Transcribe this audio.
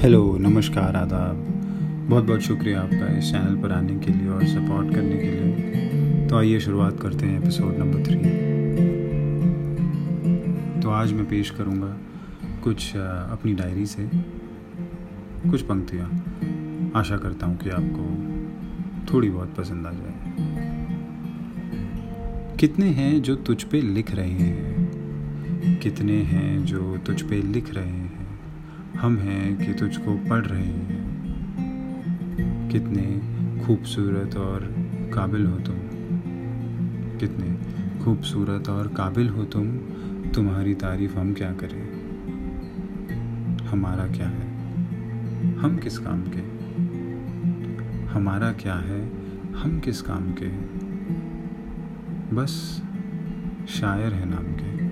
Hello नमस्कार, आदाब। बहुत बहुत शुक्रिया आपका इस चैनल पर आने के लिए और सपोर्ट करने के लिए। तो आइए शुरुआत करते हैं एपिसोड नंबर थ्री तो आज मैं पेश करूँगा कुछ अपनी डायरी से कुछ पंक्तियाँ। आशा करता हूँ कि आपको थोड़ी बहुत पसंद आ जाए। कितने हैं जो तुझ पे लिख रहे हैं? कितने हैं जो तुझ पे लिख रहे हैं? हम हैं कि तुझको पढ़ रहे हैं। कितने खूबसूरत और काबिल हो तुम। कितने खूबसूरत और काबिल हो तुम। तुम्हारी तारीफ़ हम क्या करें? हमारा क्या है? हम किस काम के? हमारा क्या है? हम किस काम के? बस शायर है नाम के।